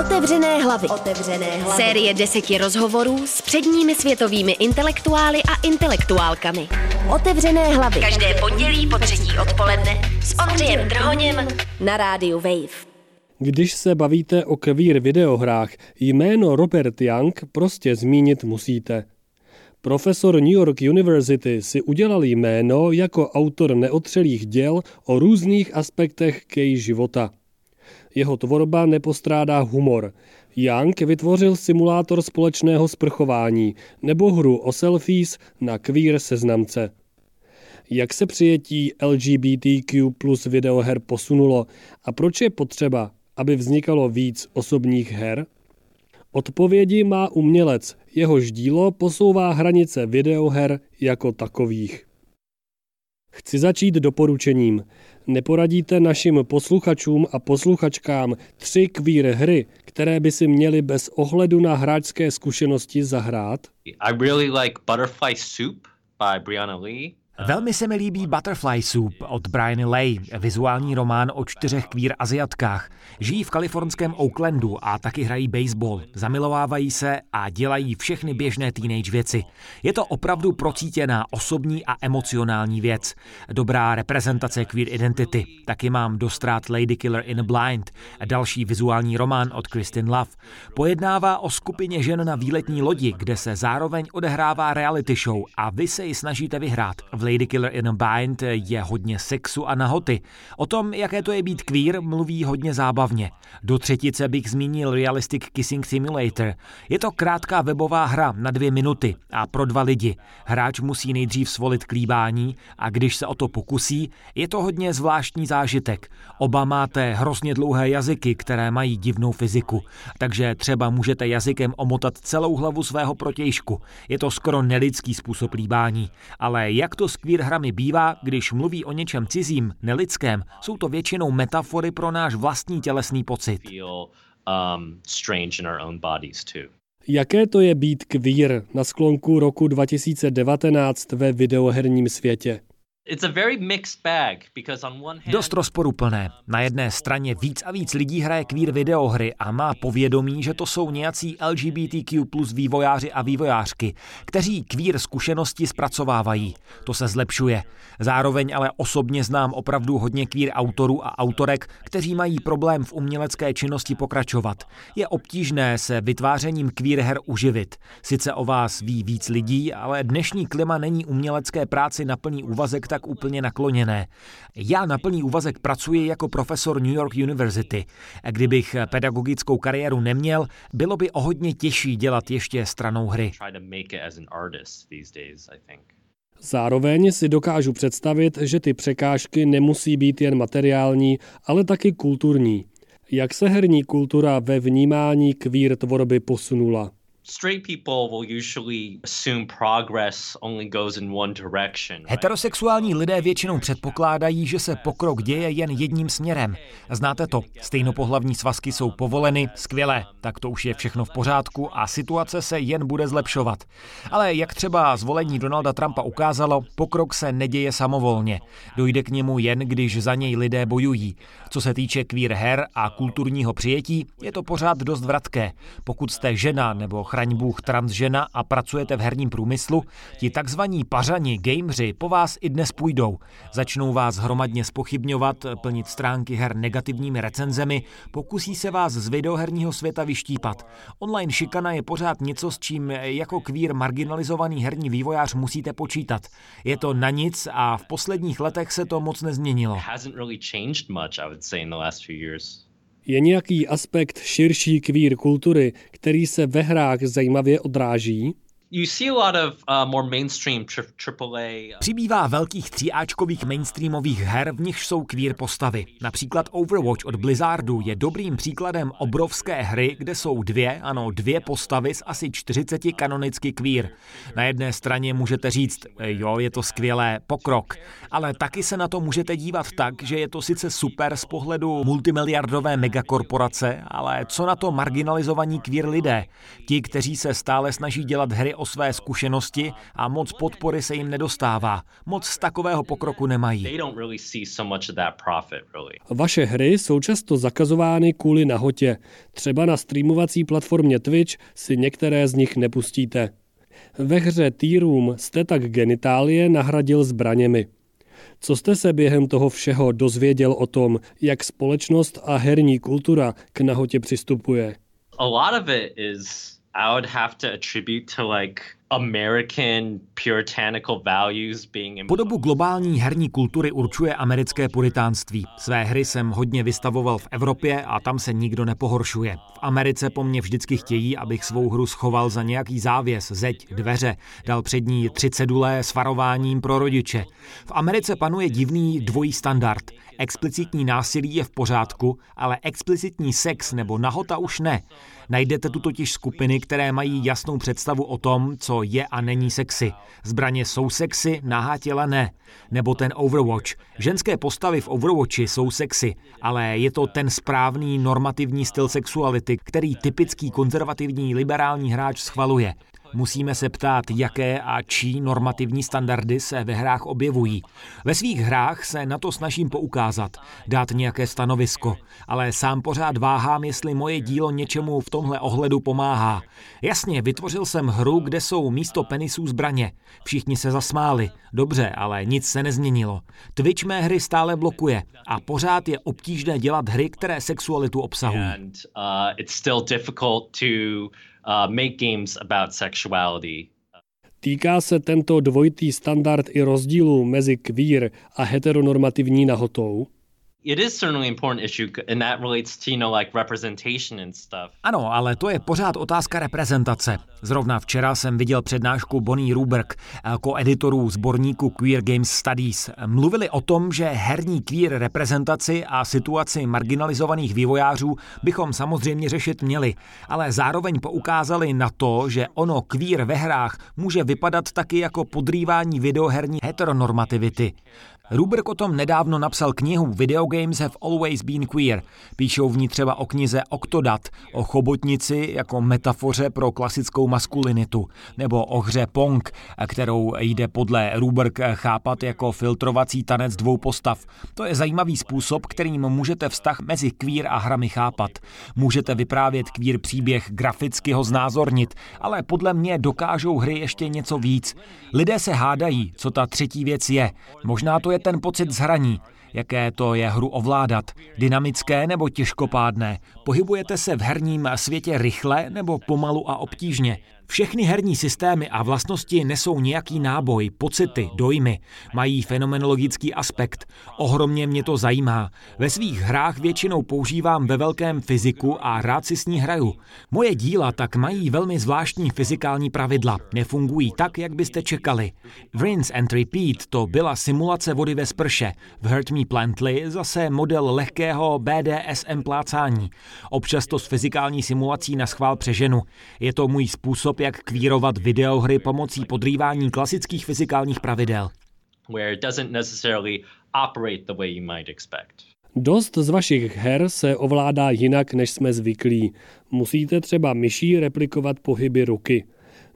Otevřené hlavy. Otevřené hlavy. Série deseti rozhovorů s předními světovými intelektuály a intelektuálkami. Otevřené hlavy. Každé pondělí po třetí odpoledne s Ondřejem Drhoněm na rádiu Wave. Když se bavíte o queer videohrách, jméno Robert Young prostě zmínit musíte. Profesor New York University si udělal jméno jako autor neotřelých děl o různých aspektech gay života. Jeho tvorba nepostrádá humor. Young vytvořil simulátor společného sprchování nebo hru o selfies na queer seznamce. Jak se přijetí LGBTQ plus videoher posunulo a proč je potřeba, aby vznikalo víc osobních her? Odpovědi má umělec, jehož dílo posouvá hranice videoher jako takových. Chci začít doporučením. Neporadíte našim posluchačům a posluchačkám tři queer hry, které by si měli bez ohledu na hráčské zkušenosti zahrát? I really like Butterfly Soup by Brianna Lee. Velmi se mi líbí Butterfly Soup od Brian Lay, vizuální román o čtyřech kvír aziatkách. Žijí v kalifornském Oaklandu a taky hrají baseball. Zamilovávají se a dělají všechny běžné teenage věci. Je to opravdu procítěná osobní a emocionální věc. Dobrá reprezentace queer identity. Taky mám dostrát Lady Killer in a Blind, další vizuální román od Kristin Love. Pojednává o skupině žen na výletní lodi, kde se zároveň odehrává reality show a vy se ji snažíte vyhrát. V Lady Killer in a Bind je hodně sexu a nahoty. O tom, jaké to je být queer, mluví hodně zábavně. Do třetice bych zmínil Realistic Kissing Simulator. Je to krátká webová hra na dvě minuty a pro dva lidi. Hráč musí nejdřív svolit klíbání a když se o to pokusí, je to hodně zvláštní zážitek. Oba máte hrozně dlouhé jazyky, které mají divnou fyziku, takže třeba můžete jazykem omotat celou hlavu svého protějšku. Je to skoro nelidský způsob líbání, ale jak to s queer hrami bývá, když mluví o něčem cizím, nelidském, jsou to většinou metafory pro náš vlastní tělesný pocit. Um, Jaké to je být queer na sklonku roku 2019 ve videoherním světě? Dost rozporuplné. Na jedné straně víc a víc lidí hraje queer videohry a má povědomí, že to jsou nějací LGBTQ plus vývojáři a vývojářky, kteří queer zkušenosti zpracovávají. To se zlepšuje. Zároveň ale osobně znám opravdu hodně queer autorů a autorek, kteří mají problém v umělecké činnosti pokračovat. Je obtížné se vytvářením queer her uživit. Sice o vás ví víc lidí, ale dnešní klima není umělecké práci na plný úvazek tak úplně nakloněné. Já na plný úvazek pracuji jako profesor New York University. Kdybych pedagogickou kariéru neměl, bylo by o hodně těžší dělat ještě stranou hry. Zároveň si dokážu představit, že ty překážky nemusí být jen materiální, ale taky kulturní. Jak se herní kultura ve vnímání kvír tvorby posunula? Straight people will usually assume progress only goes in one direction. Heterosexuální lidé většinou předpokládají, že se pokrok děje jen jedním směrem. Znáte to, stejnopohlavní svazky jsou povoleny, skvělé, tak to už je všechno v pořádku a situace se jen bude zlepšovat. Ale jak třeba zvolení Donalda Trumpa ukázalo, pokrok se neděje samovolně. Dojde k němu jen, když za něj lidé bojují. Co se týče queer her a kulturního přijetí, je to pořád dost vratké. Pokud jste žena nebo chraň Bůh transžena a pracujete v herním průmyslu, ti takzvaní pařani, gameři po vás i dnes půjdou. Začnou vás hromadně spochybňovat, plnit stránky her negativními recenzemi, pokusí se vás z videoherního světa vyštípat. Online šikana je pořád něco, s čím jako queer marginalizovaný herní vývojář musíte počítat. Je to na nic a v posledních letech se to moc nezměnilo. Je nějaký aspekt širší queer kultury, který se ve hrách zajímavě odráží? Přibývá velkých tříáčkových mainstreamových her, v nichž jsou queer postavy. Například Overwatch od Blizzardu je dobrým příkladem obrovské hry, kde jsou dvě, ano, dvě postavy z asi 40 kanonicky queer. Na jedné straně můžete říct, jo, je to skvělé, pokrok, ale taky se na to můžete dívat tak, že je to sice super z pohledu multimiliardové megakorporace, ale co na to marginalizovaní queer lidé? Ti, kteří se stále snaží dělat hry o své zkušenosti a moc podpory se jim nedostává. Moc z takového pokroku nemají. Vaše hry jsou často zakazovány kvůli nahotě. Třeba na streamovací platformě Twitch si některé z nich nepustíte. Ve hře T-Room jste tak genitálie nahradil zbraněmi. Co jste se během toho všeho dozvěděl o tom, jak společnost a herní kultura k nahotě přistupuje? A lot of it is I would have to attribute to like American puritanical values being Podobu globální herní kultury určuje americké puritánství. Své hry jsem hodně vystavoval v Evropě a tam se nikdo nepohoršuje. V Americe po mně vždycky chtějí, abych svou hru schoval za nějaký závěs, zeď, dveře, dal před ní tři cedule s varováním pro rodiče. V Americe panuje divný dvojí standard. Explicitní násilí je v pořádku, ale explicitní sex nebo nahota už ne. Najdete tu totiž skupiny, které mají jasnou představu o tom, co je a není sexy. Zbraně jsou sexy, nahá těla ne. Nebo ten Overwatch. Ženské postavy v Overwatchi jsou sexy, ale je to ten správný normativní styl sexuality, který typický konzervativní liberální hráč schvaluje. Musíme se ptát, jaké a čí normativní standardy se ve hrách objevují. Ve svých hrách se na to snažím poukázat, dát nějaké stanovisko, ale sám pořád váhám, jestli moje dílo něčemu v tomhle ohledu pomáhá. Jasně, vytvořil jsem hru, kde jsou místo penisů zbraně. Všichni se zasmáli. Dobře, ale nic se nezměnilo. Twitch mé hry stále blokuje a pořád je obtížné dělat hry, které sexualitu obsahují. And, uh, uh, make games about sexuality. Týká se tento dvojitý standard i rozdílu mezi queer a heteronormativní nahotou? It is certainly an important issue and that relates to, you know, like representation and stuff. Ano, ale to je pořád otázka reprezentace. Zrovna včera jsem viděl přednášku Bonnie Ruberg, jako editorů sborníku Queer Games Studies. Mluvili o tom, že herní queer reprezentaci a situaci marginalizovaných vývojářů bychom samozřejmě řešit měli, ale zároveň poukázali na to, že ono queer ve hrách může vypadat taky jako podrývání videoherní heteronormativity. Ruberg o tom nedávno napsal knihu Video Games Have Always Been Queer. Píšou v ní třeba o knize Octodad, o chobotnici jako metafoře pro klasickou maskulinitu, nebo o hře Pong, kterou jde podle Ruberg chápat jako filtrovací tanec dvou postav. To je zajímavý způsob, kterým můžete vztah mezi queer a hrami chápat. Můžete vyprávět queer příběh, graficky ho znázornit, ale podle mě dokážou hry ještě něco víc. Lidé se hádají, co ta třetí věc je. Možná to je ten pocit zhraní, jaké to je hru ovládat, dynamické nebo těžkopádné. Pohybujete se v herním světě rychle nebo pomalu a obtížně. Všechny herní systémy a vlastnosti nesou nějaký náboj, pocity, dojmy, mají fenomenologický aspekt. Ohromně mě to zajímá. Ve svých hrách většinou používám ve velkém fyziku a rád si s ní hraju. Moje díla tak mají velmi zvláštní fyzikální pravidla. Nefungují tak, jak byste čekali. V Rinse and Repeat to byla simulace vody ve sprše. V Hurt Me Plantly zase model lehkého BDSM plácání. Občas to s fyzikální simulací na schvál přeženu. Je to můj způsob, jak kvírovat videohry pomocí podrývání klasických fyzikálních pravidel. Dost z vašich her se ovládá jinak, než jsme zvyklí. Musíte třeba myší replikovat pohyby ruky.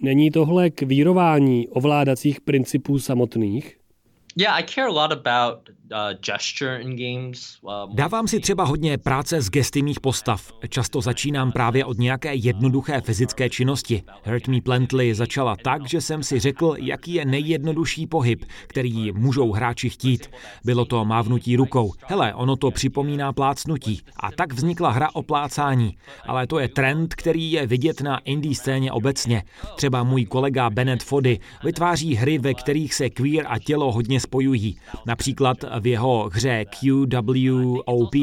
Není tohle kvírování ovládacích principů samotných? Dávám si třeba hodně práce s gesty mých postav. Často začínám právě od nějaké jednoduché fyzické činnosti. Hurt Me Plantly začala tak, že jsem si řekl, jaký je nejjednodušší pohyb, který můžou hráči chtít. Bylo to mávnutí rukou. Hele, ono to připomíná plácnutí. A tak vznikla hra o plácání. Ale to je trend, který je vidět na indie scéně obecně. Třeba můj kolega Bennett Fody vytváří hry, ve kterých se queer a tělo hodně spojují. Například v jeho hře QWOP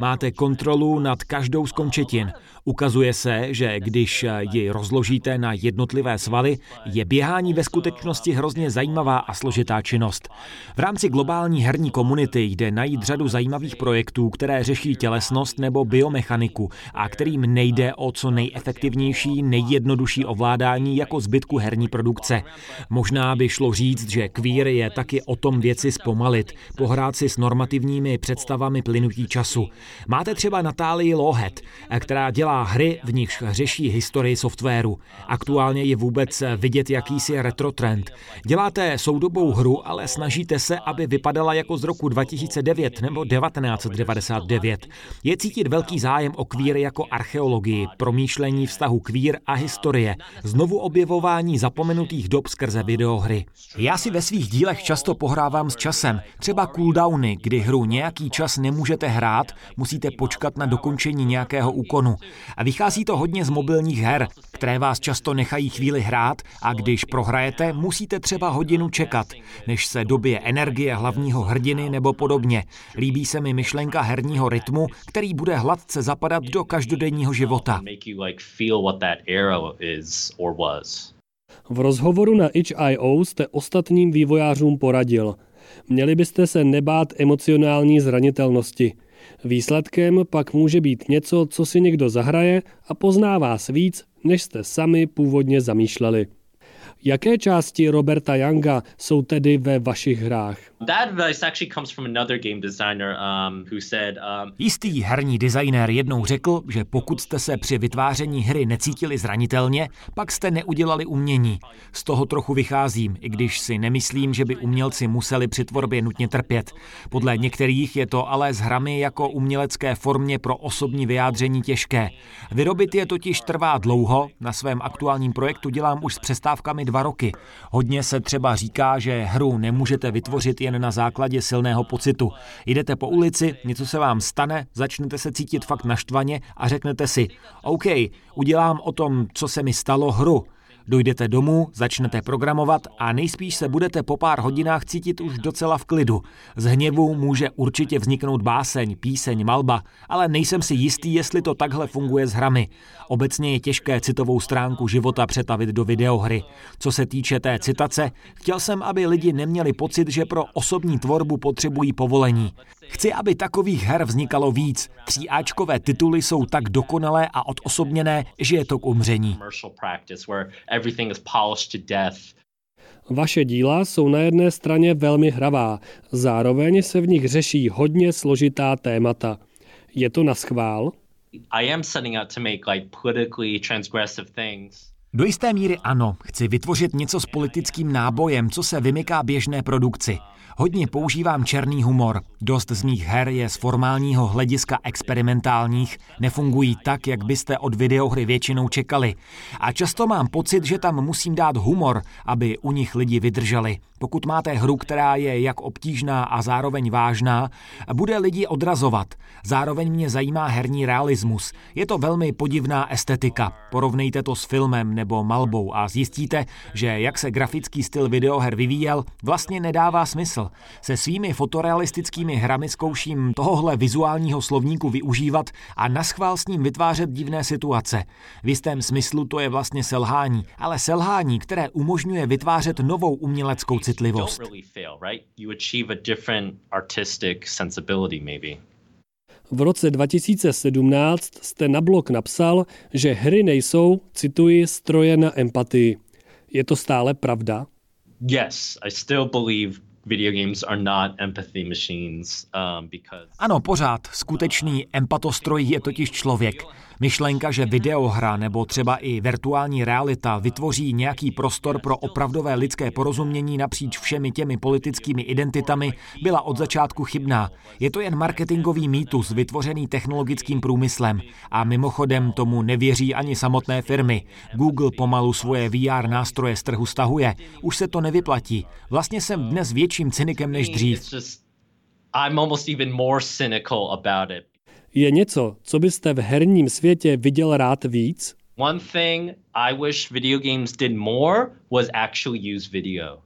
máte kontrolu nad každou z končetin. Ukazuje se, že když ji rozložíte na jednotlivé svaly, je běhání ve skutečnosti hrozně zajímavá a složitá činnost. V rámci globální herní komunity jde najít řadu zajímavých projektů, které řeší tělesnost nebo biomechaniku a kterým nejde o co nejefektivnější, nejjednodušší ovládání jako zbytku herní produkce. Možná by šlo říct, že queer je taky o potom věci zpomalit, pohrát si s normativními představami plynutí času. Máte třeba Natálii Lohet, která dělá hry, v nichž řeší historii softwaru. Aktuálně je vůbec vidět jakýsi retrotrend. Děláte soudobou hru, ale snažíte se, aby vypadala jako z roku 2009 nebo 1999. Je cítit velký zájem o kvír jako archeologii, promýšlení vztahu kvír a historie, znovu objevování zapomenutých dob skrze videohry. Já si ve svých dílech často pohrávám s časem, třeba cooldowny, kdy hru nějaký čas nemůžete hrát, musíte počkat na dokončení nějakého úkonu. A vychází to hodně z mobilních her, které vás často nechají chvíli hrát a když prohrajete, musíte třeba hodinu čekat, než se dobije energie hlavního hrdiny nebo podobně. Líbí se mi myšlenka herního rytmu, který bude hladce zapadat do každodenního života. V rozhovoru na itch.io jste ostatním vývojářům poradil. Měli byste se nebát emocionální zranitelnosti. Výsledkem pak může být něco, co si někdo zahraje a pozná vás víc, než jste sami původně zamýšleli. Jaké části Roberta Younga jsou tedy ve vašich hrách? Jistý herní designér jednou řekl, že pokud jste se při vytváření hry necítili zranitelně, pak jste neudělali umění. Z toho trochu vycházím, i když si nemyslím, že by umělci museli při tvorbě nutně trpět. Podle některých je to ale s hrami jako umělecké formě pro osobní vyjádření těžké. Vyrobit je totiž trvá dlouho, na svém aktuálním projektu dělám už s přestávkami dva roky. Hodně se třeba říká, že hru nemůžete vytvořit jen na základě silného pocitu. Jdete po ulici, něco se vám stane, začnete se cítit fakt naštvaně a řeknete si, OK, udělám o tom, co se mi stalo, hru. Dojdete domů, začnete programovat a nejspíš se budete po pár hodinách cítit už docela v klidu. Z hněvu může určitě vzniknout báseň, píseň, malba, ale nejsem si jistý, jestli to takhle funguje s hrami. Obecně je těžké citovou stránku života přetavit do videohry. Co se týče té citace, chtěl jsem, aby lidi neměli pocit, že pro osobní tvorbu potřebují povolení. Chci, aby takových her vznikalo víc. Tříáčkové tituly jsou tak dokonalé a odosobněné, že je to k umření. Vaše díla jsou na jedné straně velmi hravá, zároveň se v nich řeší hodně složitá témata. Je to na schvál? I am setting out to make like politically transgressive things. Do jisté míry ano, chci vytvořit něco s politickým nábojem, co se vymyká běžné produkci. Hodně používám černý humor. Dost z mých her je z formálního hlediska experimentálních, nefungují tak, jak byste od videohry většinou čekali. A často mám pocit, že tam musím dát humor, aby u nich lidi vydrželi. Pokud máte hru, která je jak obtížná a zároveň vážná, bude lidi odrazovat. Zároveň mě zajímá herní realismus. Je to velmi podivná estetika. Porovnejte to s filmem nebo malbou a zjistíte, že jak se grafický styl videoher vyvíjel, vlastně nedává smysl. Se svými fotorealistickými hrami zkouším tohohle vizuálního slovníku využívat a naschvál s ním vytvářet divné situace. V jistém smyslu to je vlastně selhání, ale selhání, které umožňuje vytvářet novou uměleckou citlivost. V roce 2017 jste na blog napsal, že hry nejsou, cituji, stroje na empatii. Je to stále pravda? Yes, I still believe video games are not empathy machines um, because... Ano, pořád. Skutečný empatostroj je totiž člověk. Myšlenka, že videohra nebo třeba i virtuální realita vytvoří nějaký prostor pro opravdové lidské porozumění napříč všemi těmi politickými identitami, byla od začátku chybná. Je to jen marketingový mýtus vytvořený technologickým průmyslem. A mimochodem tomu nevěří ani samotné firmy. Google pomalu svoje VR nástroje z trhu stahuje. Už se to nevyplatí. Vlastně jsem dnes větším cynikem než dřív. I'm almost even more cynical about it je něco, co byste v herním světě viděl rád víc? One thing I wish video games did more was actually use video.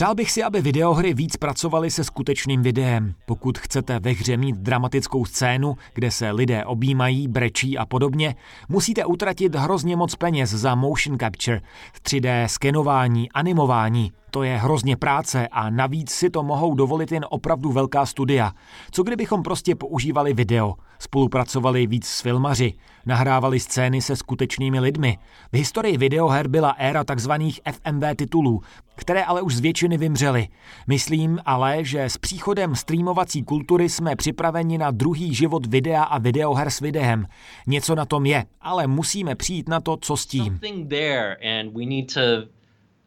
Přál bych si, aby videohry víc pracovaly se skutečným videem. Pokud chcete ve hře mít dramatickou scénu, kde se lidé objímají, brečí a podobně, musíte utratit hrozně moc peněz za motion capture, 3D skenování, animování. To je hrozně práce a navíc si to mohou dovolit jen opravdu velká studia. Co kdybychom prostě používali video, spolupracovali víc s filmaři, nahrávali scény se skutečnými lidmi. V historii videoher byla éra tzv. FMV titulů, které ale už z kořeny vymřely. Myslím ale, že s příchodem streamovací kultury jsme připraveni na druhý život videa a videoher s videem. Něco na tom je, ale musíme přijít na to, co s tím.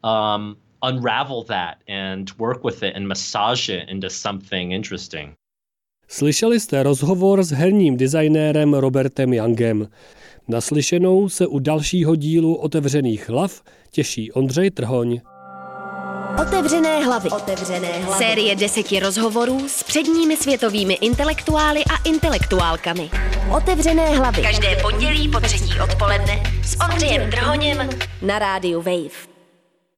Um, unravel that and work with it and massage it into something interesting. Slyšeli jste rozhovor s herním designérem Robertem Youngem. Naslyšenou se u dalšího dílu Otevřených hlav těší Ondřej Trhoň. Otevřené hlavy. Otevřené hlavy. Série deseti rozhovorů s předními světovými intelektuály a intelektuálkami. Otevřené hlavy. Každé pondělí po třetí odpoledne s Ondřejem Trhoněm na rádiu Wave.